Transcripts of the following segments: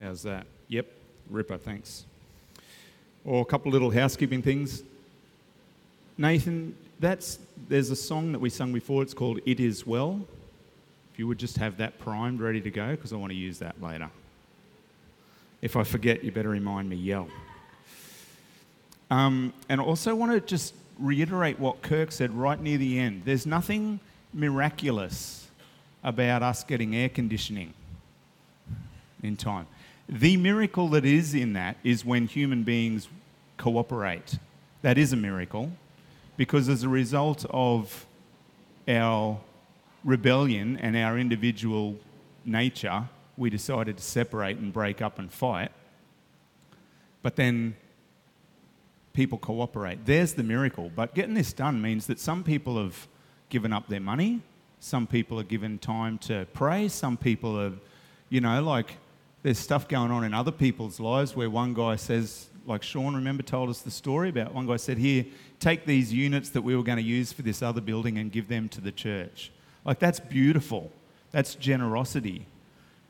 How's that? Yep, Ripper, thanks. Or a couple little housekeeping things. Nathan, that's there's a song that we sung before. It's called "It Is Well." If you would just have that primed, ready to go, because I want to use that later. If I forget, you better remind me. Yell. Um, and I also want to just reiterate what Kirk said right near the end. There's nothing miraculous about us getting air conditioning in time. The miracle that is in that is when human beings cooperate. That is a miracle because as a result of our rebellion and our individual nature, we decided to separate and break up and fight. But then people cooperate. There's the miracle. But getting this done means that some people have given up their money, some people are given time to pray, some people are, you know, like there's stuff going on in other people's lives where one guy says, like Sean, remember, told us the story about one guy said, Here, take these units that we were going to use for this other building and give them to the church. Like, that's beautiful. That's generosity.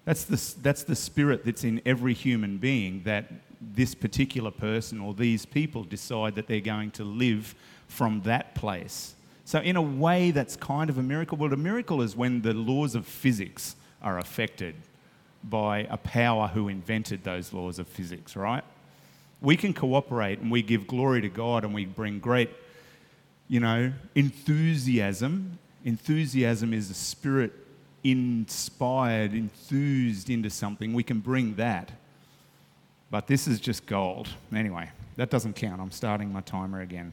That's the, that's the spirit that's in every human being that this particular person or these people decide that they're going to live from that place. So, in a way, that's kind of a miracle. But a miracle is when the laws of physics are affected by a power who invented those laws of physics, right? We can cooperate and we give glory to God and we bring great, you know, enthusiasm. Enthusiasm is a spirit inspired, enthused into something. We can bring that. But this is just gold. Anyway, that doesn't count. I'm starting my timer again.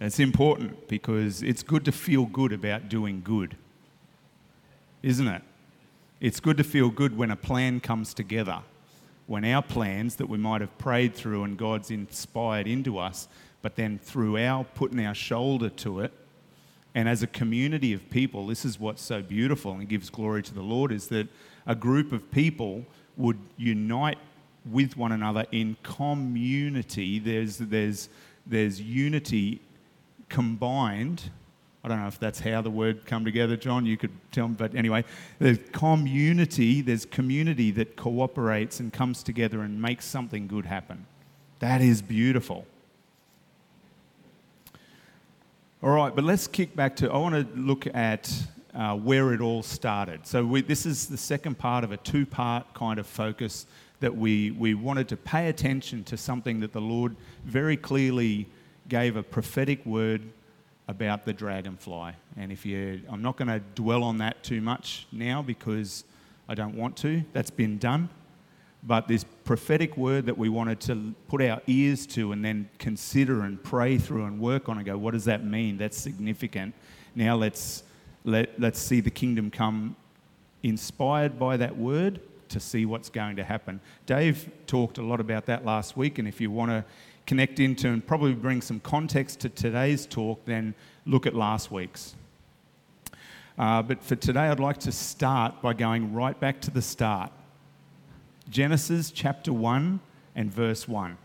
It's important because it's good to feel good about doing good isn't it? It's good to feel good when a plan comes together, when our plans that we might have prayed through and God's inspired into us, but then through our putting our shoulder to it, and as a community of people, this is what's so beautiful and gives glory to the Lord is that a group of people would unite with one another in community. There's, there's, there's unity combined I don't know if that's how the word come together, John. You could tell me, but anyway, there's community. There's community that cooperates and comes together and makes something good happen. That is beautiful. All right, but let's kick back to. I want to look at uh, where it all started. So we, this is the second part of a two-part kind of focus that we we wanted to pay attention to something that the Lord very clearly gave a prophetic word about the dragonfly. And if you, I'm not going to dwell on that too much now because I don't want to. That's been done. But this prophetic word that we wanted to put our ears to and then consider and pray through and work on and go, what does that mean? That's significant. Now let's, let, let's see the kingdom come inspired by that word to see what's going to happen. Dave talked a lot about that last week, and if you want to connect into and probably bring some context to today's talk, then look at last week's. Uh, but for today, I'd like to start by going right back to the start Genesis chapter 1 and verse 1.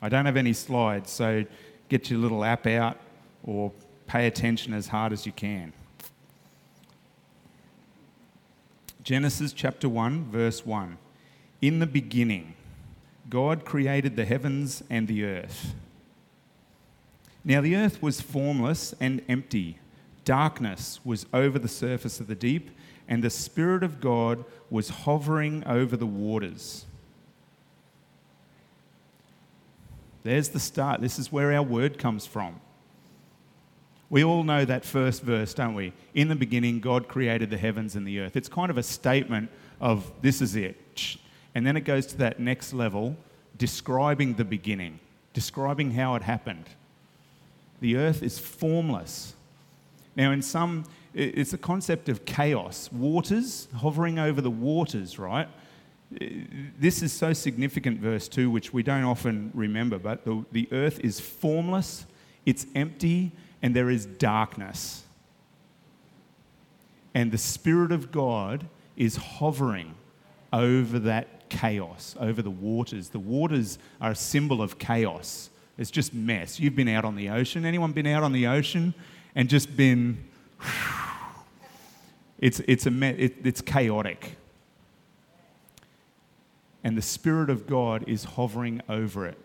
I don't have any slides, so get your little app out or pay attention as hard as you can. Genesis chapter 1, verse 1. In the beginning, God created the heavens and the earth. Now the earth was formless and empty. Darkness was over the surface of the deep, and the Spirit of God was hovering over the waters. There's the start. This is where our word comes from. We all know that first verse, don't we? In the beginning, God created the heavens and the earth. It's kind of a statement of this is it. And then it goes to that next level, describing the beginning, describing how it happened. The earth is formless. Now, in some, it's a concept of chaos, waters, hovering over the waters, right? This is so significant, verse 2, which we don't often remember, but the, the earth is formless, it's empty, and there is darkness. And the Spirit of God is hovering over that chaos, over the waters. The waters are a symbol of chaos. It's just mess. You've been out on the ocean. Anyone been out on the ocean and just been It's, it's, a, it, it's chaotic. And the Spirit of God is hovering over it.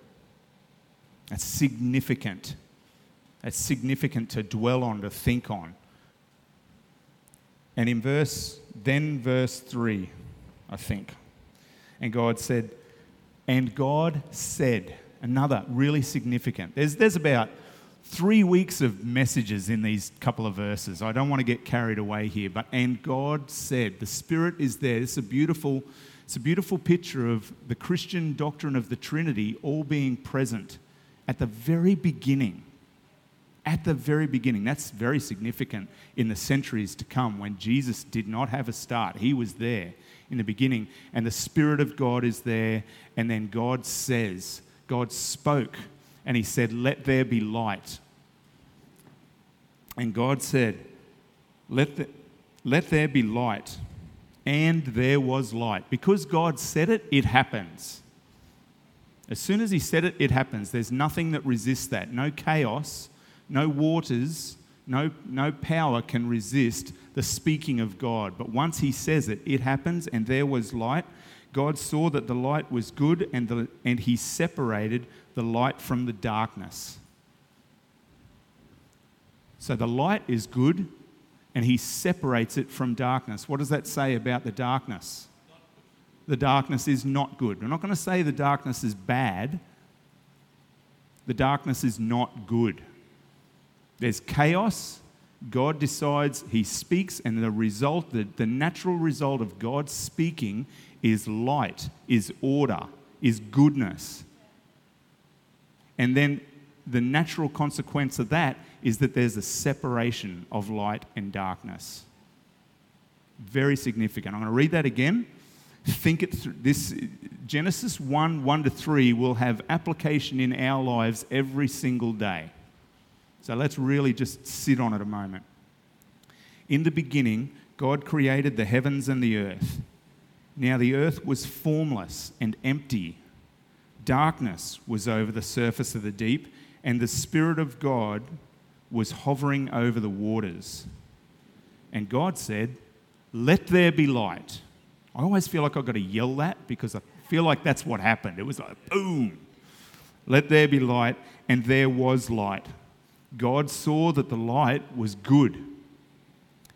That's significant. That's significant to dwell on, to think on. And in verse, then verse 3, I think. And God said, and God said, another really significant. There's, there's about three weeks of messages in these couple of verses. I don't want to get carried away here, but and God said, the Spirit is there. It's a beautiful, it's a beautiful picture of the Christian doctrine of the Trinity all being present at the very beginning. At the very beginning. That's very significant in the centuries to come when Jesus did not have a start. He was there in the beginning, and the Spirit of God is there, and then God says, God spoke, and He said, Let there be light. And God said, Let, the, let there be light. And there was light. Because God said it, it happens. As soon as He said it, it happens. There's nothing that resists that. No chaos, no waters, no, no power can resist the speaking of God. But once he says it, it happens, and there was light. God saw that the light was good, and, the, and he separated the light from the darkness. So the light is good, and he separates it from darkness. What does that say about the darkness? The darkness is not good. We're not going to say the darkness is bad. The darkness is not good. There's chaos. God decides, He speaks, and the result, the, the natural result of God speaking is light, is order, is goodness. And then the natural consequence of that is that there's a separation of light and darkness. Very significant. I'm going to read that again. Think it through. This Genesis 1 1 to 3 will have application in our lives every single day. So let's really just sit on it a moment. In the beginning, God created the heavens and the earth. Now the earth was formless and empty. Darkness was over the surface of the deep, and the Spirit of God was hovering over the waters. And God said, Let there be light. I always feel like I've got to yell that because I feel like that's what happened. It was like, boom. Let there be light, and there was light. God saw that the light was good,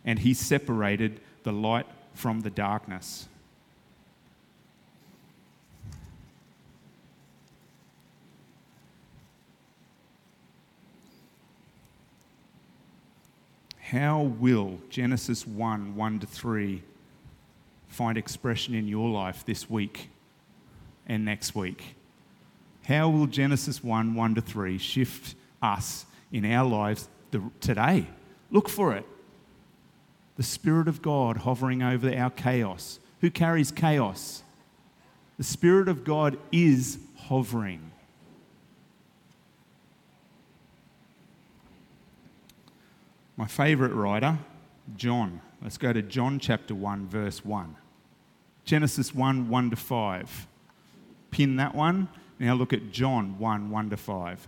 and he separated the light from the darkness. How will Genesis 1 1 to 3 find expression in your life this week and next week? How will Genesis 1 1 to 3 shift us in our lives today. Look for it. The Spirit of God hovering over our chaos. Who carries chaos? The Spirit of God is hovering. My favourite writer, John. Let's go to John chapter 1, verse 1. Genesis 1, 1 to 5. Pin that one. Now look at John 1, 1 to 5.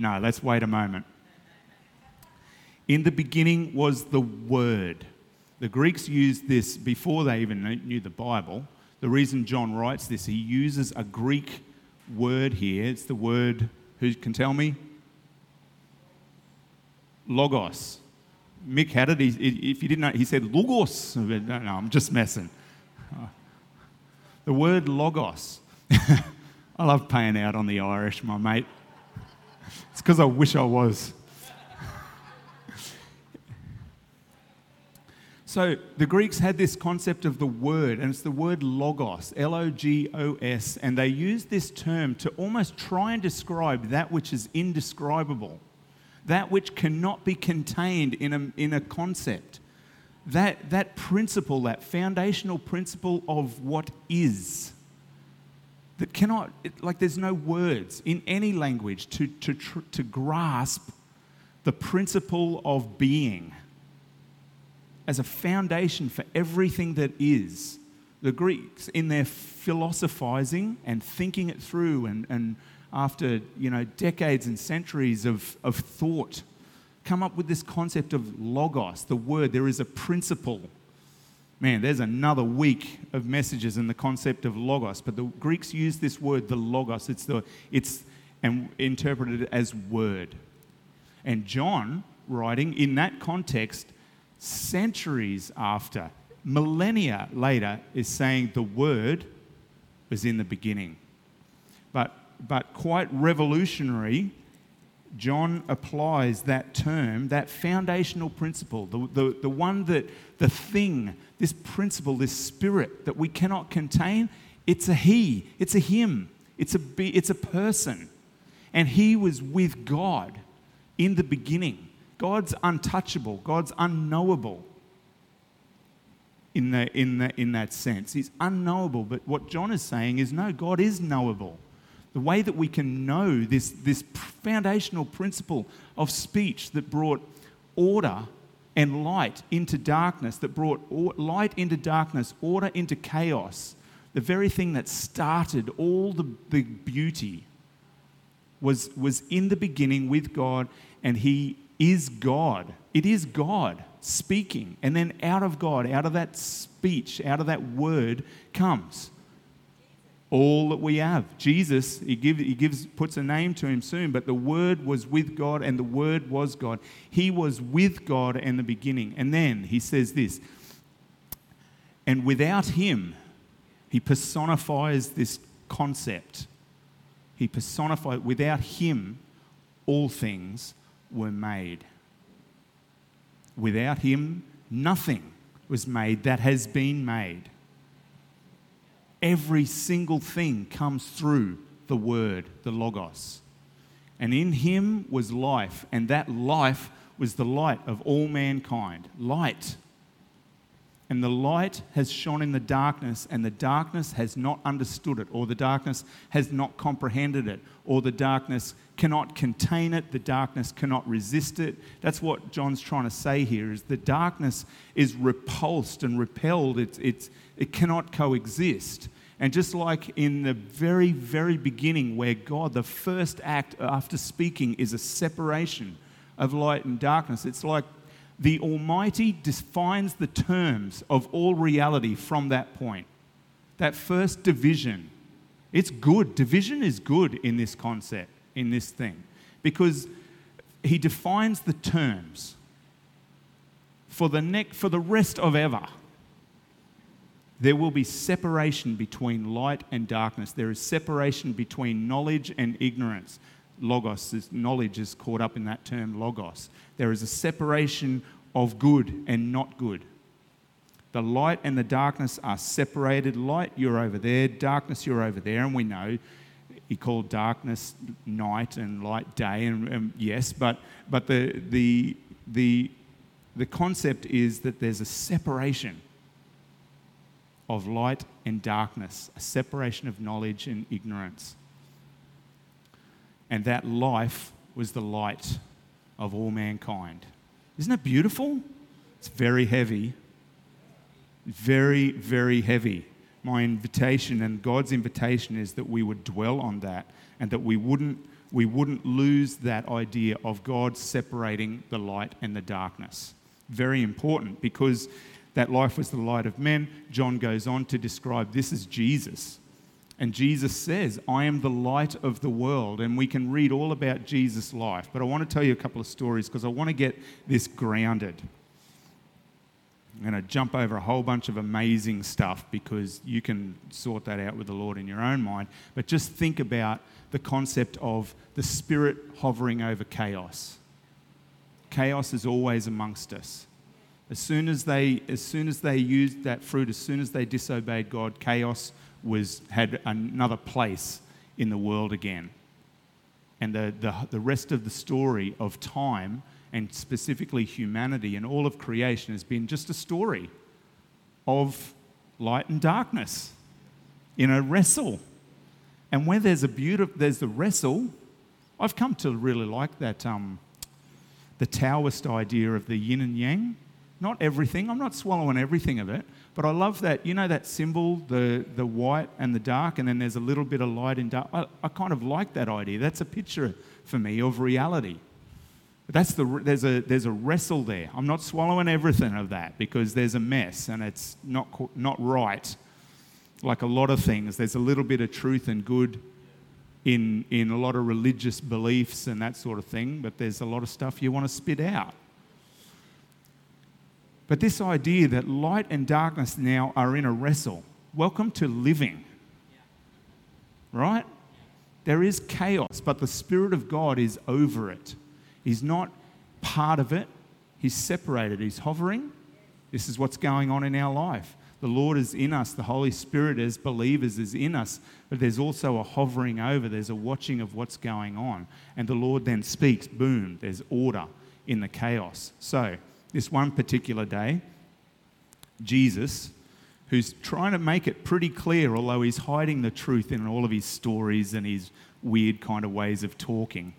No, let's wait a moment. In the beginning was the Word. The Greeks used this before they even knew the Bible. The reason John writes this, he uses a Greek word here. It's the word, who can tell me? Logos. Mick had it. He, if you didn't know, he said logos. No, no, I'm just messing. The word logos. I love paying out on the Irish, my mate. It's because I wish I was. So the Greeks had this concept of the word, and it's the word logos, L O G O S, and they used this term to almost try and describe that which is indescribable. that which cannot be contained in a, in a concept. That, that principle, that foundational principle of what is, that cannot, like, there's no words in any language to, to, to grasp the principle of being as a foundation for everything that is. The Greeks, in their philosophizing and thinking it through, and, and after you know, decades and centuries of, of thought, come up with this concept of logos, the word. There is a principle. Man, there's another week of messages in the concept of logos, but the Greeks use this word, the logos. It's the it's and interpreted as word. And John, writing in that context, centuries after, millennia later, is saying the Word was in the beginning. But, but quite revolutionary, John applies that term, that foundational principle, the, the, the one that, the thing, this principle, this spirit that we cannot contain, it's a he, it's a him, it's a, be, it's a person. And he was with God in the beginning. God's untouchable, God's unknowable in, the, in, the, in that sense. He's unknowable, but what John is saying is no, God is knowable. The way that we can know this, this foundational principle of speech that brought order and light into darkness, that brought light into darkness, order into chaos, the very thing that started all the, the beauty was, was in the beginning with God, and He is God. It is God speaking. And then out of God, out of that speech, out of that word comes all that we have. Jesus, he, give, he gives, puts a name to him soon, but the Word was with God and the Word was God. He was with God in the beginning. And then he says this, and without him, he personifies this concept. He personifies, without him, all things were made. Without him, nothing was made that has been made. Every single thing comes through the Word, the Logos. And in him was life, and that life was the light of all mankind. Light and the light has shone in the darkness, and the darkness has not understood it, or the darkness has not comprehended it, or the darkness cannot contain it, the darkness cannot resist it. That's what John's trying to say here is the darkness is repulsed and repelled. It's, it's, it cannot coexist. And just like in the very, very beginning, where God, the first act after speaking is a separation of light and darkness, it's like the Almighty defines the terms of all reality from that point. That first division, it's good. Division is good in this concept, in this thing, because He defines the terms for the, neck, for the rest of ever. There will be separation between light and darkness. There is separation between knowledge and ignorance logos, knowledge is caught up in that term logos. There is a separation of good and not good. The light and the darkness are separated. Light, you're over there. Darkness, you're over there. And we know he called darkness night and light day. And, and yes, but, but the, the, the, the concept is that there's a separation of light and darkness, a separation of knowledge and ignorance and that life was the light of all mankind. Isn't that beautiful? It's very heavy. Very, very heavy. My invitation and God's invitation is that we would dwell on that and that we wouldn't, we wouldn't lose that idea of God separating the light and the darkness. Very important because that life was the light of men. John goes on to describe this as Jesus. And Jesus says, I am the light of the world. And we can read all about Jesus' life. But I want to tell you a couple of stories because I want to get this grounded. I'm going to jump over a whole bunch of amazing stuff because you can sort that out with the Lord in your own mind. But just think about the concept of the Spirit hovering over chaos. Chaos is always amongst us. As soon as they, as soon as they used that fruit, as soon as they disobeyed God, chaos was, had another place in the world again. and the, the, the rest of the story of time and specifically humanity and all of creation has been just a story of light and darkness in a wrestle. And where there's a beautiful, there's the wrestle. I've come to really like that, um, the Taoist idea of the yin and yang. Not everything. I'm not swallowing everything of it, but I love that. You know that symbol, the the white and the dark, and then there's a little bit of light and dark. I, I kind of like that idea. That's a picture for me of reality. That's the, there's, a, there's a wrestle there. I'm not swallowing everything of that because there's a mess and it's not, not right. Like a lot of things, there's a little bit of truth and good in, in a lot of religious beliefs and that sort of thing, but there's a lot of stuff you want to spit out. But this idea that light and darkness now are in a wrestle, welcome to living. Right? There is chaos, but the Spirit of God is over it. He's not part of it, He's separated, He's hovering. This is what's going on in our life. The Lord is in us, the Holy Spirit as believers is in us, but there's also a hovering over, there's a watching of what's going on. And the Lord then speaks, boom, there's order in the chaos. So, this one particular day, Jesus, who's trying to make it pretty clear, although he's hiding the truth in all of his stories and his weird kind of ways of talking,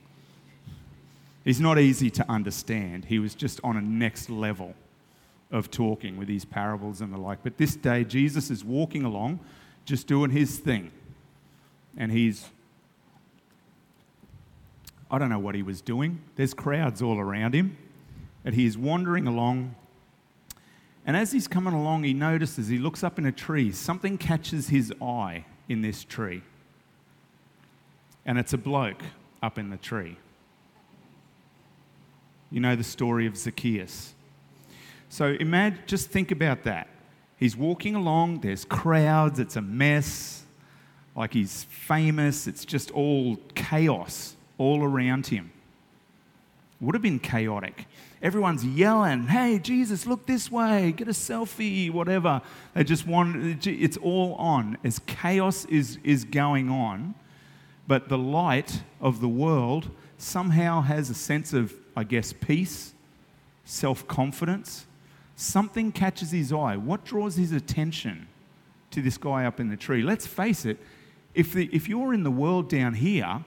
He's not easy to understand. He was just on a next level of talking with these parables and the like. But this day, Jesus is walking along, just doing his thing. And he's, I don't know what he was doing. There's crowds all around him. And he is wandering along. And as he's coming along, he notices, he looks up in a tree, something catches his eye in this tree. And it's a bloke up in the tree. You know the story of Zacchaeus. So imagine, just think about that. He's walking along, there's crowds, it's a mess, like he's famous, it's just all chaos all around him. Would have been chaotic. Everyone's yelling, hey, Jesus, look this way, get a selfie, whatever. They just want, it's all on as chaos is, is going on. But the light of the world somehow has a sense of I guess, peace, self confidence. Something catches his eye. What draws his attention to this guy up in the tree? Let's face it, if, the, if you're in the world down here,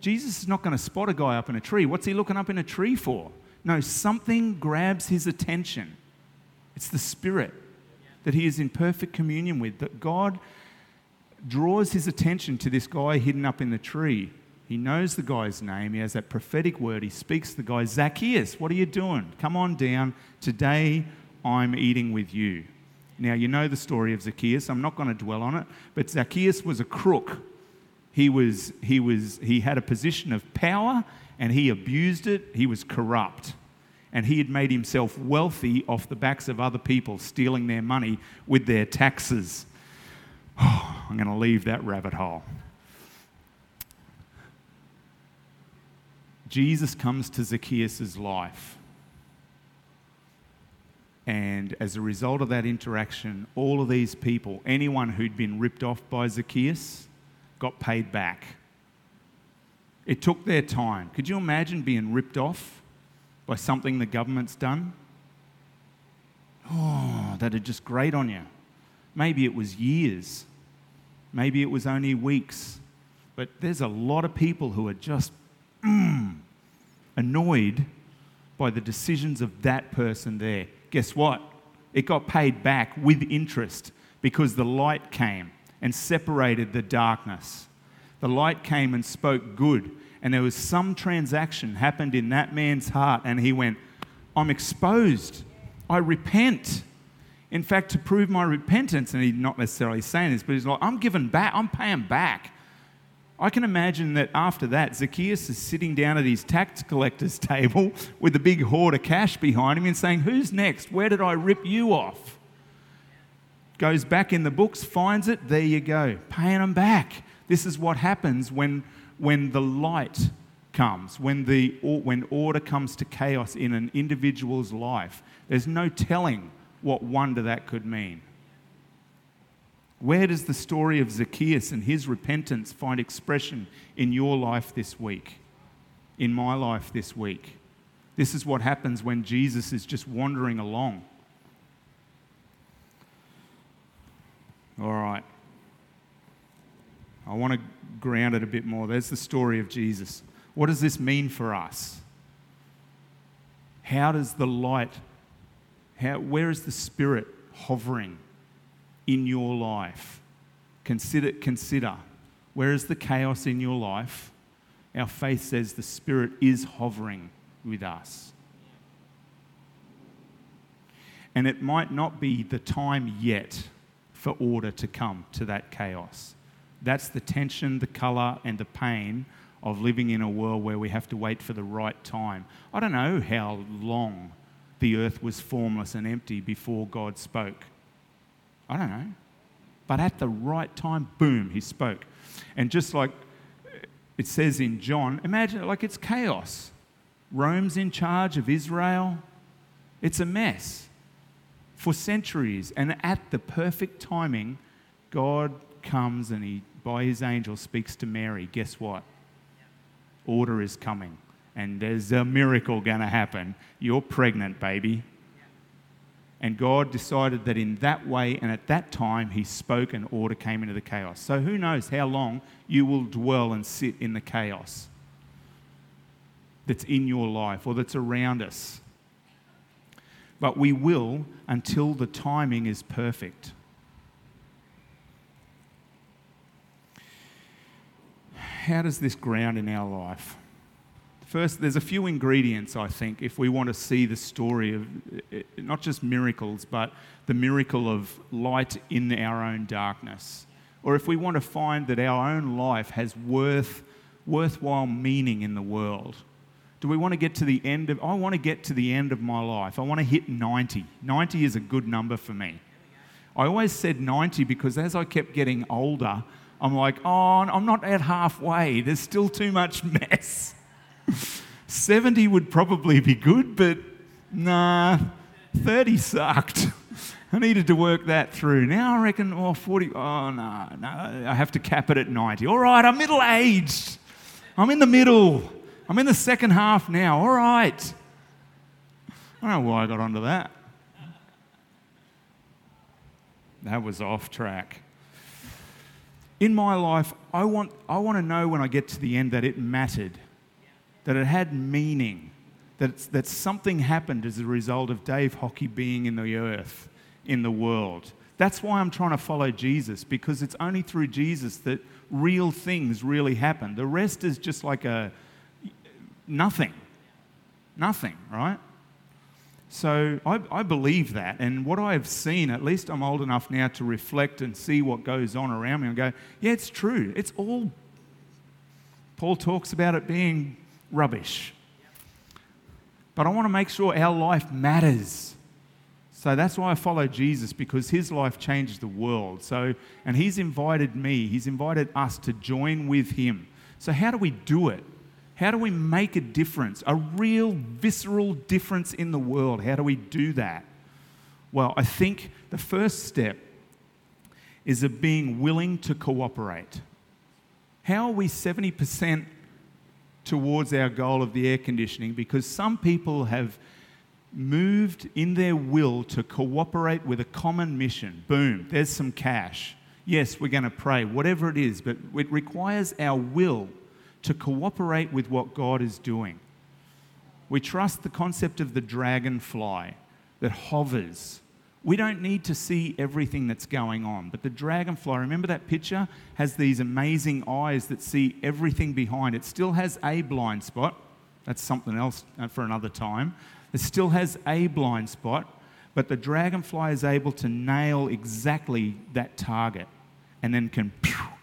Jesus is not going to spot a guy up in a tree. What's he looking up in a tree for? No, something grabs his attention. It's the Spirit that he is in perfect communion with, that God draws his attention to this guy hidden up in the tree. He knows the guy's name. He has that prophetic word. He speaks to the guy, Zacchaeus, what are you doing? Come on down. Today I'm eating with you. Now, you know the story of Zacchaeus. I'm not going to dwell on it, but Zacchaeus was a crook. He, was, he, was, he had a position of power and he abused it. He was corrupt. And he had made himself wealthy off the backs of other people, stealing their money with their taxes. Oh, I'm going to leave that rabbit hole. Jesus comes to Zacchaeus' life. And as a result of that interaction, all of these people, anyone who'd been ripped off by Zacchaeus, got paid back. It took their time. Could you imagine being ripped off by something the government's done? Oh, that'd just grate on you. Maybe it was years. Maybe it was only weeks. But there's a lot of people who are just mm, annoyed by the decisions of that person there. Guess what? It got paid back with interest because the light came and separated the darkness. The light came and spoke good, and there was some transaction happened in that man's heart, and he went, I'm exposed. I repent. In fact, to prove my repentance, and he's not necessarily saying this, but he's like, I'm giving back, I'm paying back. I can imagine that after that, Zacchaeus is sitting down at his tax collector's table with a big hoard of cash behind him and saying, Who's next? Where did I rip you off? Goes back in the books, finds it, there you go, paying them back. This is what happens when, when the light comes, when, the, when order comes to chaos in an individual's life. There's no telling what wonder that could mean. Where does the story of Zacchaeus and his repentance find expression in your life this week? In my life this week? This is what happens when Jesus is just wandering along. All right. I want to ground it a bit more. There's the story of Jesus. What does this mean for us? How does the light, how, where is the Spirit hovering in your life? Consider, consider where is the chaos in your life? Our faith says the Spirit is hovering with us. And it might not be the time yet for order to come to that chaos. That's the tension, the colour, and the pain of living in a world where we have to wait for the right time. I don't know how long the earth was formless and empty before God spoke. I don't know. But at the right time, boom, he spoke. And just like it says in John, imagine like it's chaos. Rome's in charge of Israel. It's a mess for centuries. And at the perfect timing, God comes and he, by his angel, speaks to Mary. Guess what? Order is coming. And there's a miracle going to happen. You're pregnant, baby. And God decided that in that way and at that time, He spoke and order came into the chaos. So who knows how long you will dwell and sit in the chaos that's in your life or that's around us. But we will until the timing is perfect. How does this ground in our life? First, there's a few ingredients, I think, if we want to see the story of eh, not just miracles, but the miracle of light in our own darkness. Or if we want to find that our own life has worth, worthwhile meaning in the world. Do we want to get to the end of, I want to get to the end of my life. I want to hit 90. 90 is a good number for me. I always said 90 because as I kept getting older, I'm like, oh, I'm not at halfway. There's still too much mess. 70 would probably be good, but nah, 30 sucked. I needed to work that through. Now I reckon, oh, 40, oh, no, no, I have to cap it at 90. All right, I'm middle aged. I'm in the middle. I'm in the second half now. All right. I don't know why I got onto that. That was off track. In my life, I want, I want to know when I get to the end that it mattered, that it had meaning, that, that something happened as a result of Dave Hockey being in the earth, in the world. That's why I'm trying to follow Jesus, because it's only through Jesus that real things really happen. The rest is just like a, nothing. Nothing, right? So I, I, believe that. And what I have seen, at least I'm old enough now to reflect and see what goes on around me and go, yeah, it's true. It's all, Paul talks about it being rubbish. But I want to make sure our life matters. So that's why I follow Jesus because his life changed the world. So, and he's invited me, he's invited us to join with him. So, how do we do it? How do we make a difference, a real visceral difference in the world? How do we do that? Well, I think the first step is of being willing to cooperate. How are we 70% towards our goal of the air conditioning? Because some people have moved in their will to cooperate with a common mission. Boom, there's some cash. Yes, we're going to pray, whatever it is, but it requires our will to cooperate with what God is doing. We trust the concept of the dragonfly that hovers. We don't need to see everything that's going on, but the dragonfly, remember that picture, has these amazing eyes that see everything behind. It still has a blind spot. That's something else uh, for another time. It still has a blind spot, but the dragonfly is able to nail exactly that target and then can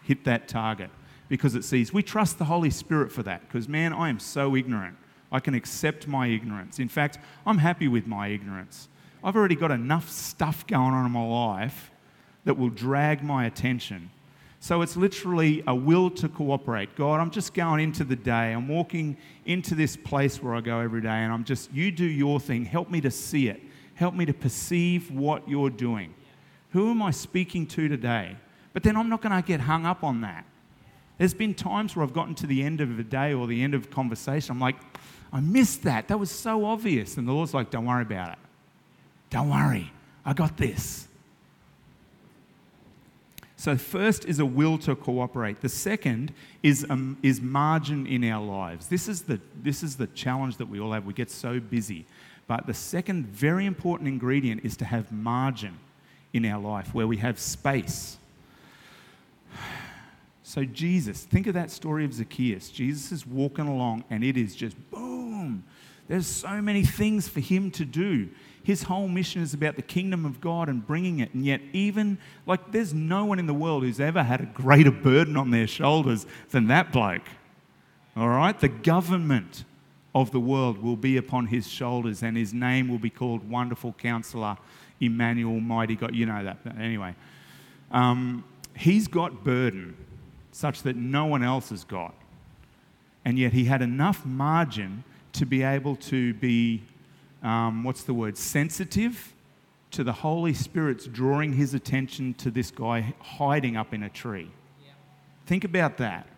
hit that target because it sees. We trust the Holy Spirit for that because, man, I am so ignorant. I can accept my ignorance. In fact, I'm happy with my ignorance. I've already got enough stuff going on in my life that will drag my attention. So it's literally a will to cooperate. God, I'm just going into the day. I'm walking into this place where I go every day, and I'm just, you do your thing. Help me to see it. Help me to perceive what you're doing. Who am I speaking to today? But then I'm not going to get hung up on that. There's been times where I've gotten to the end of a day or the end of conversation. I'm like, I missed that. That was so obvious. And the Lord's like, don't worry about it. Don't worry. I got this. So, first is a will to cooperate. The second is, um, is margin in our lives. This is, the, this is the challenge that we all have. We get so busy. But the second very important ingredient is to have margin in our life where we have space. So, Jesus, think of that story of Zacchaeus. Jesus is walking along and it is just boom. There's so many things for him to do. His whole mission is about the kingdom of God and bringing it. And yet, even like, there's no one in the world who's ever had a greater burden on their shoulders than that bloke. All right? The government of the world will be upon his shoulders, and his name will be called Wonderful Counselor, Emmanuel, Mighty God. You know that. Anyway, um, he's got burden such that no one else has got. And yet, he had enough margin to be able to be um, what's the word, sensitive to the Holy Spirit's drawing his attention to this guy hiding up in a tree. Yeah. Think about that.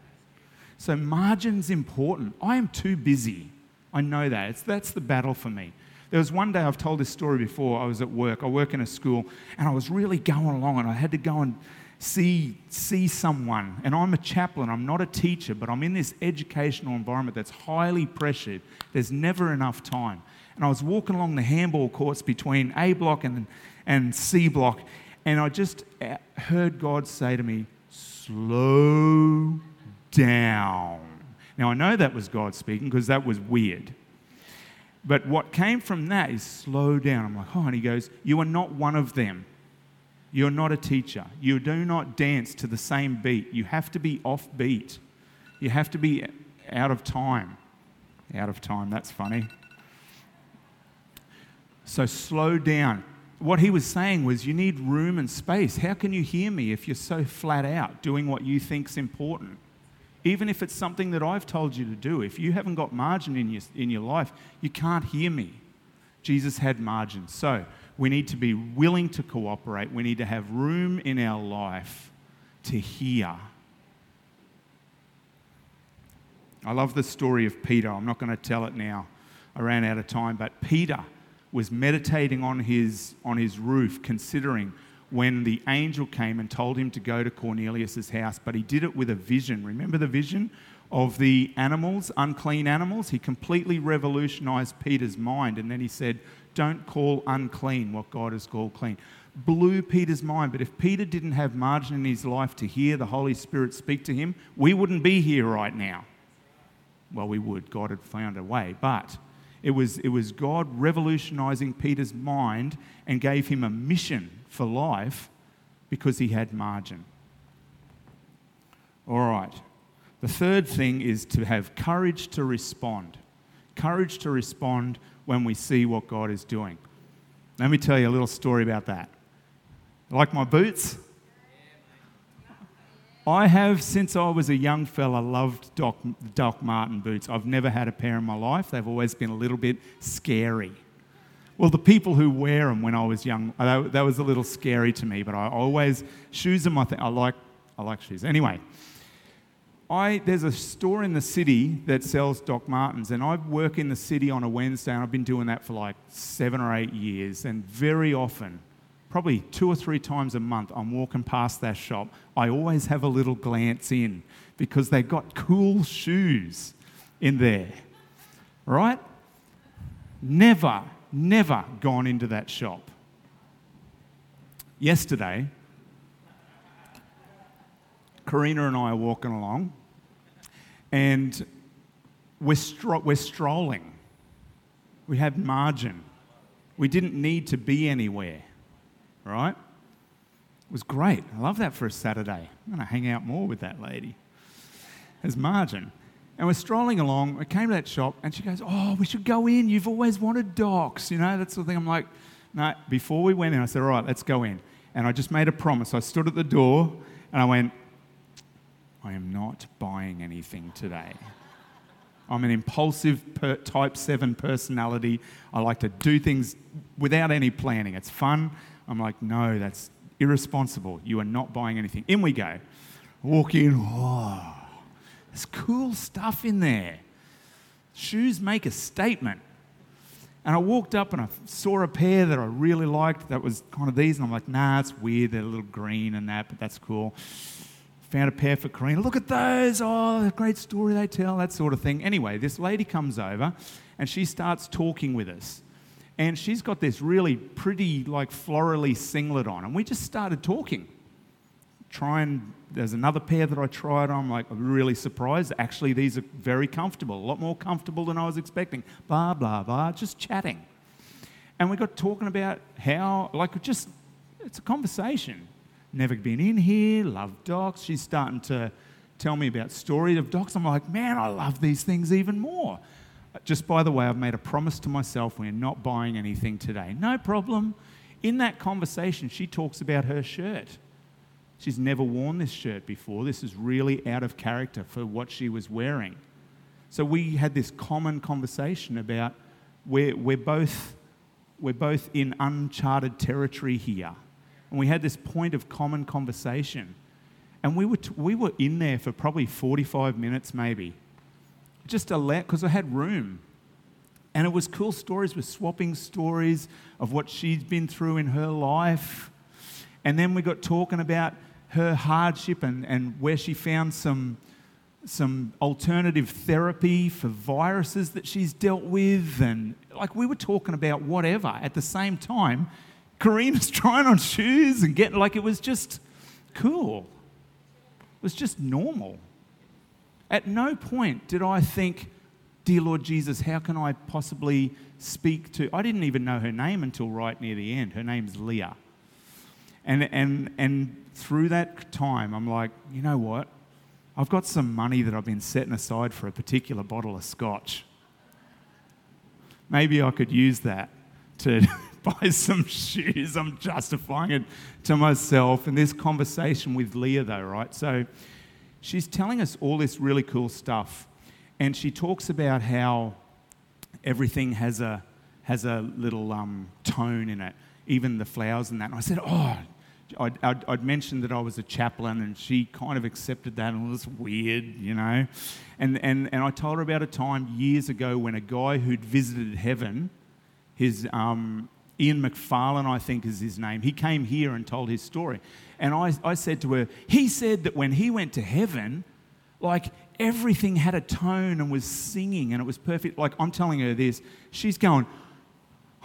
So, margin's important. I am too busy. I know that. It's, that's the battle for me. There was one day, I've told this story before, I was at work. I work in a school, and I was really going along, and I had to go and see, see someone. And I'm a chaplain, I'm not a teacher, but I'm in this educational environment that's highly pressured. There's never enough time and I was walking along the handball courts between A block and, and C block, and I just uh, heard God say to me, Slow down. Now, I know that was God speaking because that was weird. But what came from that is slow down. I'm like, oh, and he goes, You are not one of them. You're not a teacher. You do not dance to the same beat. You have to be off beat. You have to be out of time. Out of time, that's funny. So slow down. What he was saying was, you need room and space. How can you hear me if you're so flat out doing what you think's important? Even if it's something that I've told you to do, if you haven't got margin in your, in your life, you can't hear me. Jesus had margin. So we need to be willing to cooperate. We need to have room in our life to hear. I love the story of Peter. I'm not going to tell it now. I ran out of time, but Peter was meditating on his, on his roof, considering when the angel came and told him to go to Cornelius' house, but he did it with a vision. Remember the vision of the animals, unclean animals? He completely revolutionized Peter's mind, and then he said, Don't call unclean what God has called clean. Blew Peter's mind, but if Peter didn't have margin in his life to hear the Holy Spirit speak to him, we wouldn't be here right now. Well, we would. God had found a way, but it was, it was God revolutionizing Peter's mind and gave him a mission for life because he had margin. All right. The third thing is to have courage to respond. Courage to respond when we see what God is doing. Let me tell you a little story about that. Like my boots? I have, since I was a young fella, loved Doc, Doc Martin boots. I've never had a pair in my life. They've always been a little bit scary. Well, the people who wear them when I was young, that, that was a little scary to me, but I always, shoes are my thing. I like, I like shoes. Anyway, I, there's a store in the city that sells Doc Martens, and I work in the city on a Wednesday, and I've been doing that for like seven or eight years. And very often, probably two or three times a month, I'm walking past that shop. I always have a little glance in because they've got cool shoes in there, right? Never, never gone into that shop. Yesterday, Karina and I are walking along, and we're, stro- we're strolling. We had margin. We didn't need to be anywhere right? It was great. I love that for a Saturday. I'm going to hang out more with that lady. As margin. And we're strolling along. We came to that shop, and she goes, Oh, we should go in. You've always wanted docs, you know, that sort of thing. I'm like, No, before we went in, I said, All right, let's go in. And I just made a promise. I stood at the door, and I went, I am not buying anything today. I'm an impulsive per, type 7 personality. I like to do things without any planning. It's fun. I'm like, no, that's Irresponsible. You are not buying anything. In we go. Walk in. Oh, there's cool stuff in there. Shoes make a statement. And I walked up and I saw a pair that I really liked that was kind of these, and I'm like, nah, it's weird. They're a little green and that, but that's cool. Found a pair for Karina. Look at those. Oh, great story they tell, that sort of thing. Anyway, this lady comes over and she starts talking with us. And she's got this really pretty, like florally singlet on. And we just started talking. Try and there's another pair that I tried on. I'm like, I'm really surprised. Actually, these are very comfortable, a lot more comfortable than I was expecting. Blah, blah, blah, just chatting. And we got talking about how, like, just, it's a conversation. Never been in here, love docs. She's starting to tell me about stories of docs. I'm like, man, I love these things even more. Uh, just by the way, I've made a promise to myself we're not buying anything today. No problem. In that conversation, she talks about her shirt. She's never worn this shirt before. This is really out of character for what she was wearing. So we had this common conversation about we're, we're, both, we're both in uncharted territory here. And we had this point of common conversation. And we were, t- we were in there for probably 45 minutes, maybe. Just a let, because I had room. And it was cool stories. We're swapping stories of what she's been through in her life. And then we got talking about her hardship and, and where she found some, some alternative therapy for viruses that she's dealt with. And like we were talking about whatever at the same time. Karina's trying on shoes and getting like it was just cool. It was just normal. At no point did I think, Dear Lord Jesus, how can I possibly speak to. I didn't even know her name until right near the end. Her name's Leah. And, and, and through that time, I'm like, you know what? I've got some money that I've been setting aside for a particular bottle of scotch. Maybe I could use that to buy some shoes. I'm justifying it to myself. And this conversation with Leah, though, right? So she's telling us all this really cool stuff. And she talks about how everything has a, has a little um, tone in it, even the flowers and that. And I said, Oh, I'd, I'd, I'd, mentioned that I was a chaplain, and she kind of accepted that, and it was weird, you know. And, and, and I told her about a time years ago when a guy who'd visited heaven, his um, Ian McFarlane, I think is his name, he came here and told his story. And I, I said to her, he said that when he went to heaven, like everything had a tone and was singing, and it was perfect. Like I'm telling her this, she's going,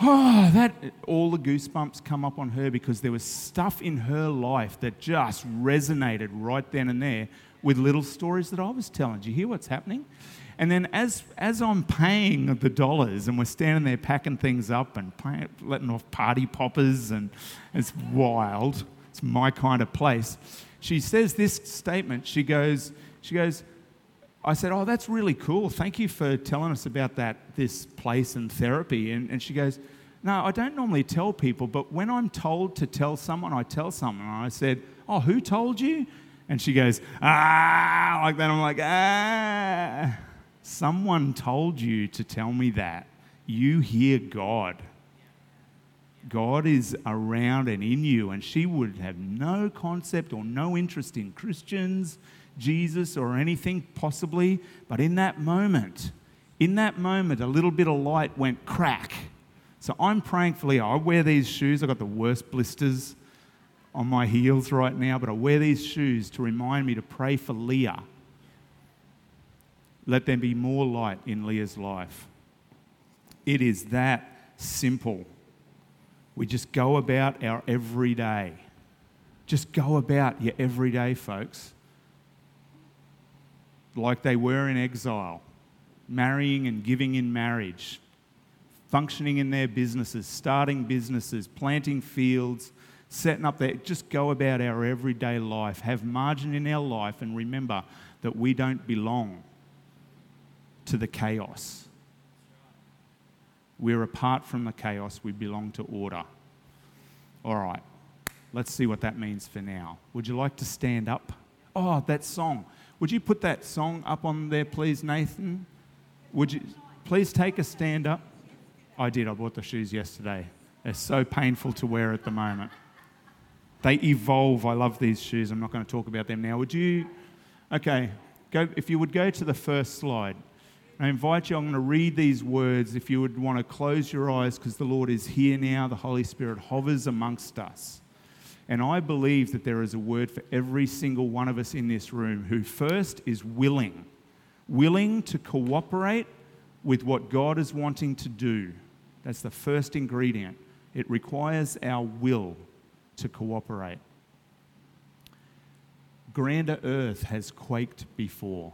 oh, that all the goosebumps come up on her because there was stuff in her life that just resonated right then and there with little stories that I was telling. Do you hear what's happening? And then as, as I'm paying the dollars and we're standing there packing things up and paying, letting off party poppers and it's wild. It's my kind of place. She says this statement. She goes, she goes, I said, Oh, that's really cool. Thank you for telling us about that, this place and therapy. And, and she goes, No, I don't normally tell people, but when I'm told to tell someone, I tell someone. And I said, Oh, who told you? And she goes, Ah, like that. I'm like, Ah, someone told you to tell me that. You hear God. God is around and in you, and she would have no concept or no interest in Christians Jesus or anything, possibly. But in that moment, in that moment, a little bit of light went crack. So I'm praying for Leah. I wear these shoes. I've got the worst blisters on my heels right now, but I wear these shoes to remind me to pray for Leah. Let there be more light in Leah's life. It is that simple. We just go about our everyday. Just go about your everyday, folks like they were in exile, marrying and giving in marriage, functioning in their businesses, starting businesses, planting fields, setting up there. Just go about our everyday life, have margin in our life, and remember that we don't belong to the chaos. We're apart from the chaos, we belong to order. All right, let's see what that means for now. Would you like to stand up? Oh, that song. Would you put that song up on there, please, Nathan? Would you please take a stand up? I did. I bought the shoes yesterday. They're so painful to wear at the moment. They evolve. I love these shoes. I'm not going to talk about them now. Would you? Okay, go, if you would go to the first slide. I invite you, I'm going to read these words. If you would want to close your eyes because the Lord is here now, the Holy Spirit hovers amongst us. And I believe that there is a word for every single one of us in this room who first is willing, willing to cooperate with what God is wanting to do. That's the first ingredient. It requires our will to cooperate. Grander earth has quaked before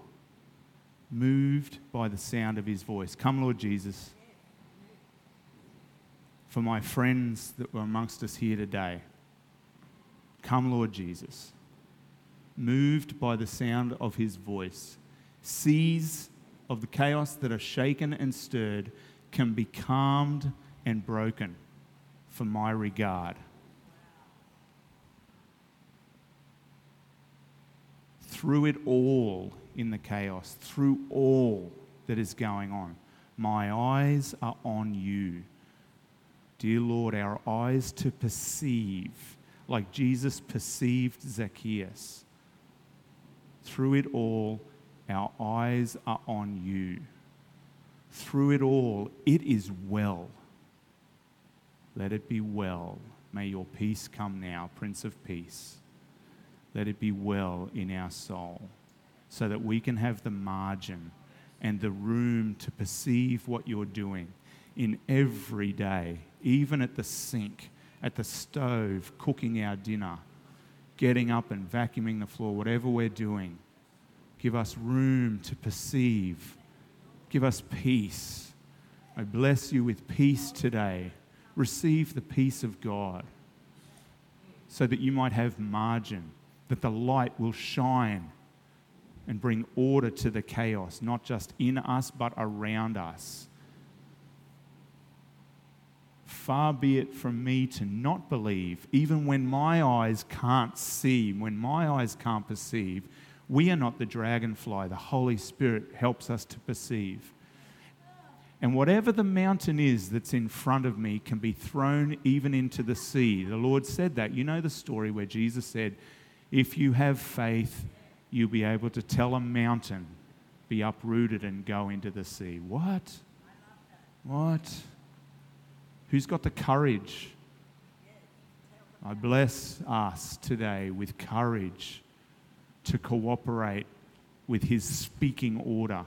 moved by the sound of his voice. Come, Lord Jesus. For my friends that were amongst us here today, come, Lord Jesus. Moved by the sound of his voice, seas of the chaos that are shaken and stirred can be calmed and broken for my regard. Through it all, in the chaos, through all that is going on. My eyes are on you. Dear Lord, our eyes to perceive, like Jesus perceived Zacchaeus. Through it all, our eyes are on you. Through it all, it is well. Let it be well. May your peace come now, Prince of Peace. Let it be well in our soul so that we can have the margin and the room to perceive what you're doing in every day, even at the sink, at the stove, cooking our dinner, getting up and vacuuming the floor, whatever we're doing. Give us room to perceive. Give us peace. I bless you with peace today. Receive the peace of God so that you might have margin, that the light will shine and bring order to the chaos, not just in us, but around us. Far be it from me to not believe, even when my eyes can't see, when my eyes can't perceive. We are not the dragonfly. The Holy Spirit helps us to perceive. And whatever the mountain is that's in front of me can be thrown even into the sea. The Lord said that. You know the story where Jesus said, If you have faith, you'll be able to tell a mountain, be uprooted and go into the sea. What? What? Who's got the courage? I bless us today with courage to cooperate with His speaking order,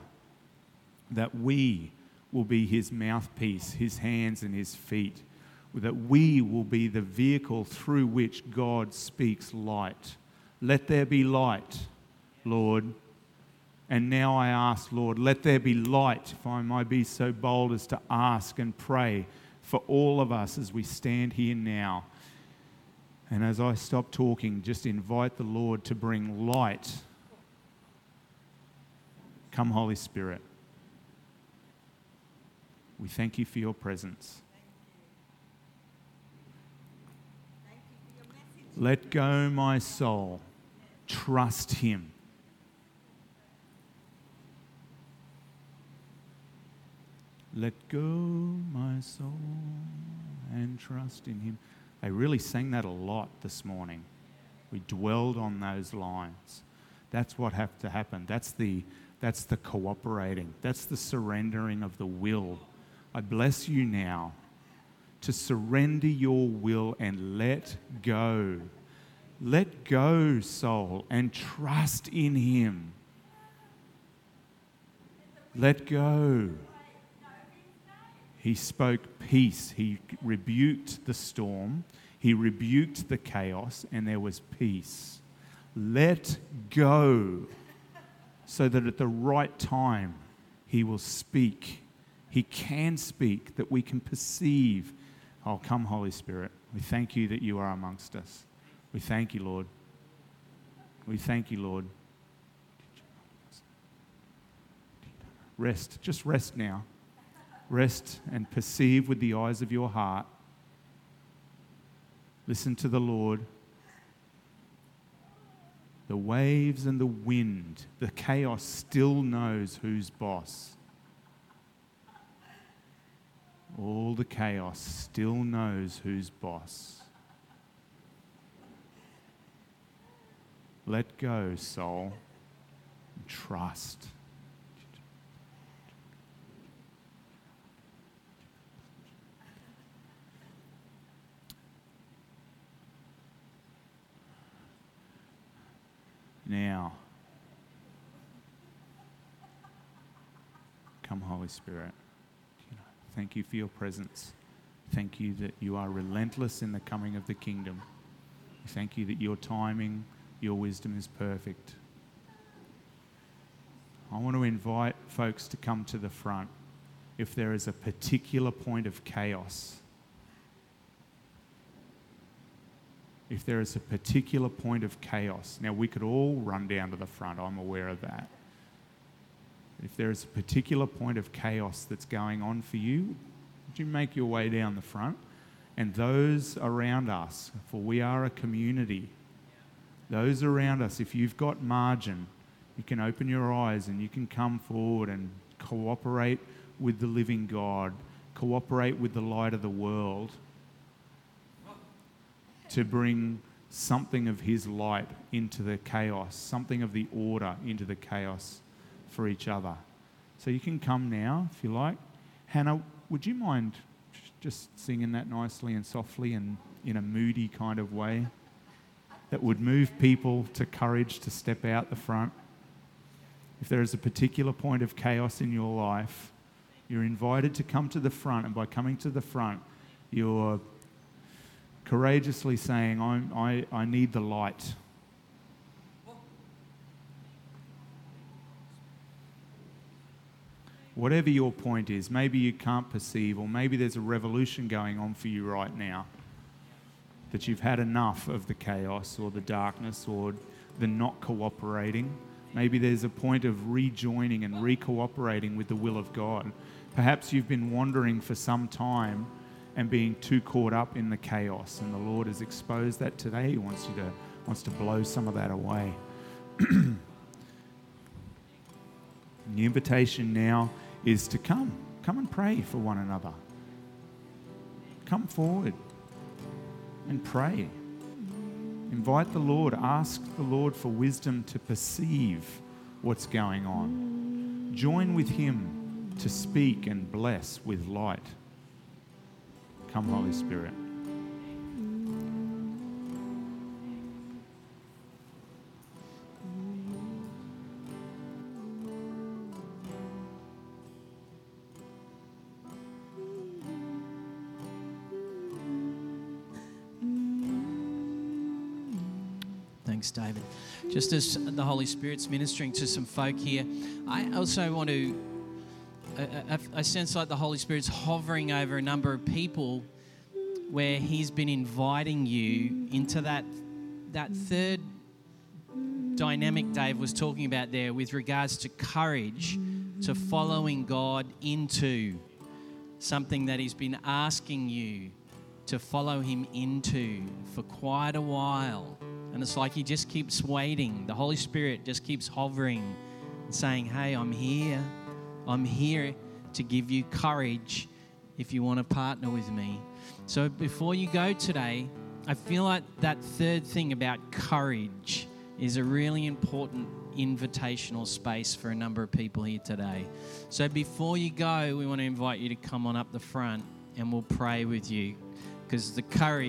that we will be His mouthpiece, His hands and His feet, that we will be the vehicle through which God speaks light. Let there be light. Lord. And now I ask, Lord, let there be light, if I might be so bold as to ask and pray for all of us as we stand here now. And as I stop talking, just invite the Lord to bring light. Come, Holy Spirit. We thank you for your presence. Let go, my soul. Trust Him. Let go my soul and trust in him. They really sang that a lot this morning. We dwelled on those lines. That's what has to happen. That's the, that's the cooperating. That's the surrendering of the will. I bless you now to surrender your will and let go. Let go, soul, and trust in Him. Let go. He spoke peace. He rebuked the storm. He rebuked the chaos, and there was peace. Let go so that at the right time he will speak. He can speak, that we can perceive. Oh, come, Holy Spirit. We thank you that you are amongst us. We thank you, Lord. We thank you, Lord. Rest. Just rest now rest and perceive with the eyes of your heart. Listen to the Lord. The waves and the wind, the chaos still knows who's boss. All the chaos still knows who's boss. Let go, soul. Trust. Now, come, Holy Spirit. Thank you for your presence. Thank you that you are relentless in the coming of the kingdom. Thank you that your timing, your wisdom is perfect. I want to invite folks to come to the front if there is a particular point of chaos. If there is a particular point of chaos. Now, we could all run down to the front, I'm aware of that. If there is a particular point of chaos that's going on for you, would you make your way down the front? And those around us, for we are a community, those around us, if you've got margin, you can open your eyes and you can come forward and cooperate with the living God, cooperate with the light of the world to bring something of His light into the chaos, something of the order into the chaos for each other. So you can come now if you like. Hannah, would you mind just singing that nicely and softly and in a moody kind of way that would move people to courage to step out the front? If there is a particular point of chaos in your life, you're invited to come to the front, and by coming to the front, you're courageously saying, i I, I need the light. Whatever your point is, maybe you can't perceive, or maybe there's a revolution going on for you right now. That you've had enough of the chaos or the darkness or the not cooperating. Maybe there's a point of rejoining and recooperating with the will of God. Perhaps you've been wandering for some time and being too caught up in the chaos, and the Lord has exposed that today. He wants you to wants to blow some of that away. the invitation now is to come. Come and pray for one another. Come forward and pray. Invite the Lord, ask the Lord for wisdom to perceive what's going on. Join with Him to speak and bless with light. Come, Holy Spirit. Thanks, David. Just as the Holy Spirit's ministering to some folk here, I also want to. I, I sense like the Holy Spirit's hovering over a number of people where He's been inviting you into that that third dynamic Dave was talking about there with regards to courage, to following God into something that He's been asking you to follow Him into for quite a while. And it's like he just keeps waiting. The Holy Spirit just keeps hovering and saying, Hey, I'm here. I'm here to give you courage if you want to partner with me. So before you go today, I feel like that third thing about courage is a really important invitational space for a number of people here today. So before you go, we want to invite you to come on up the front and we'll pray with you because the courage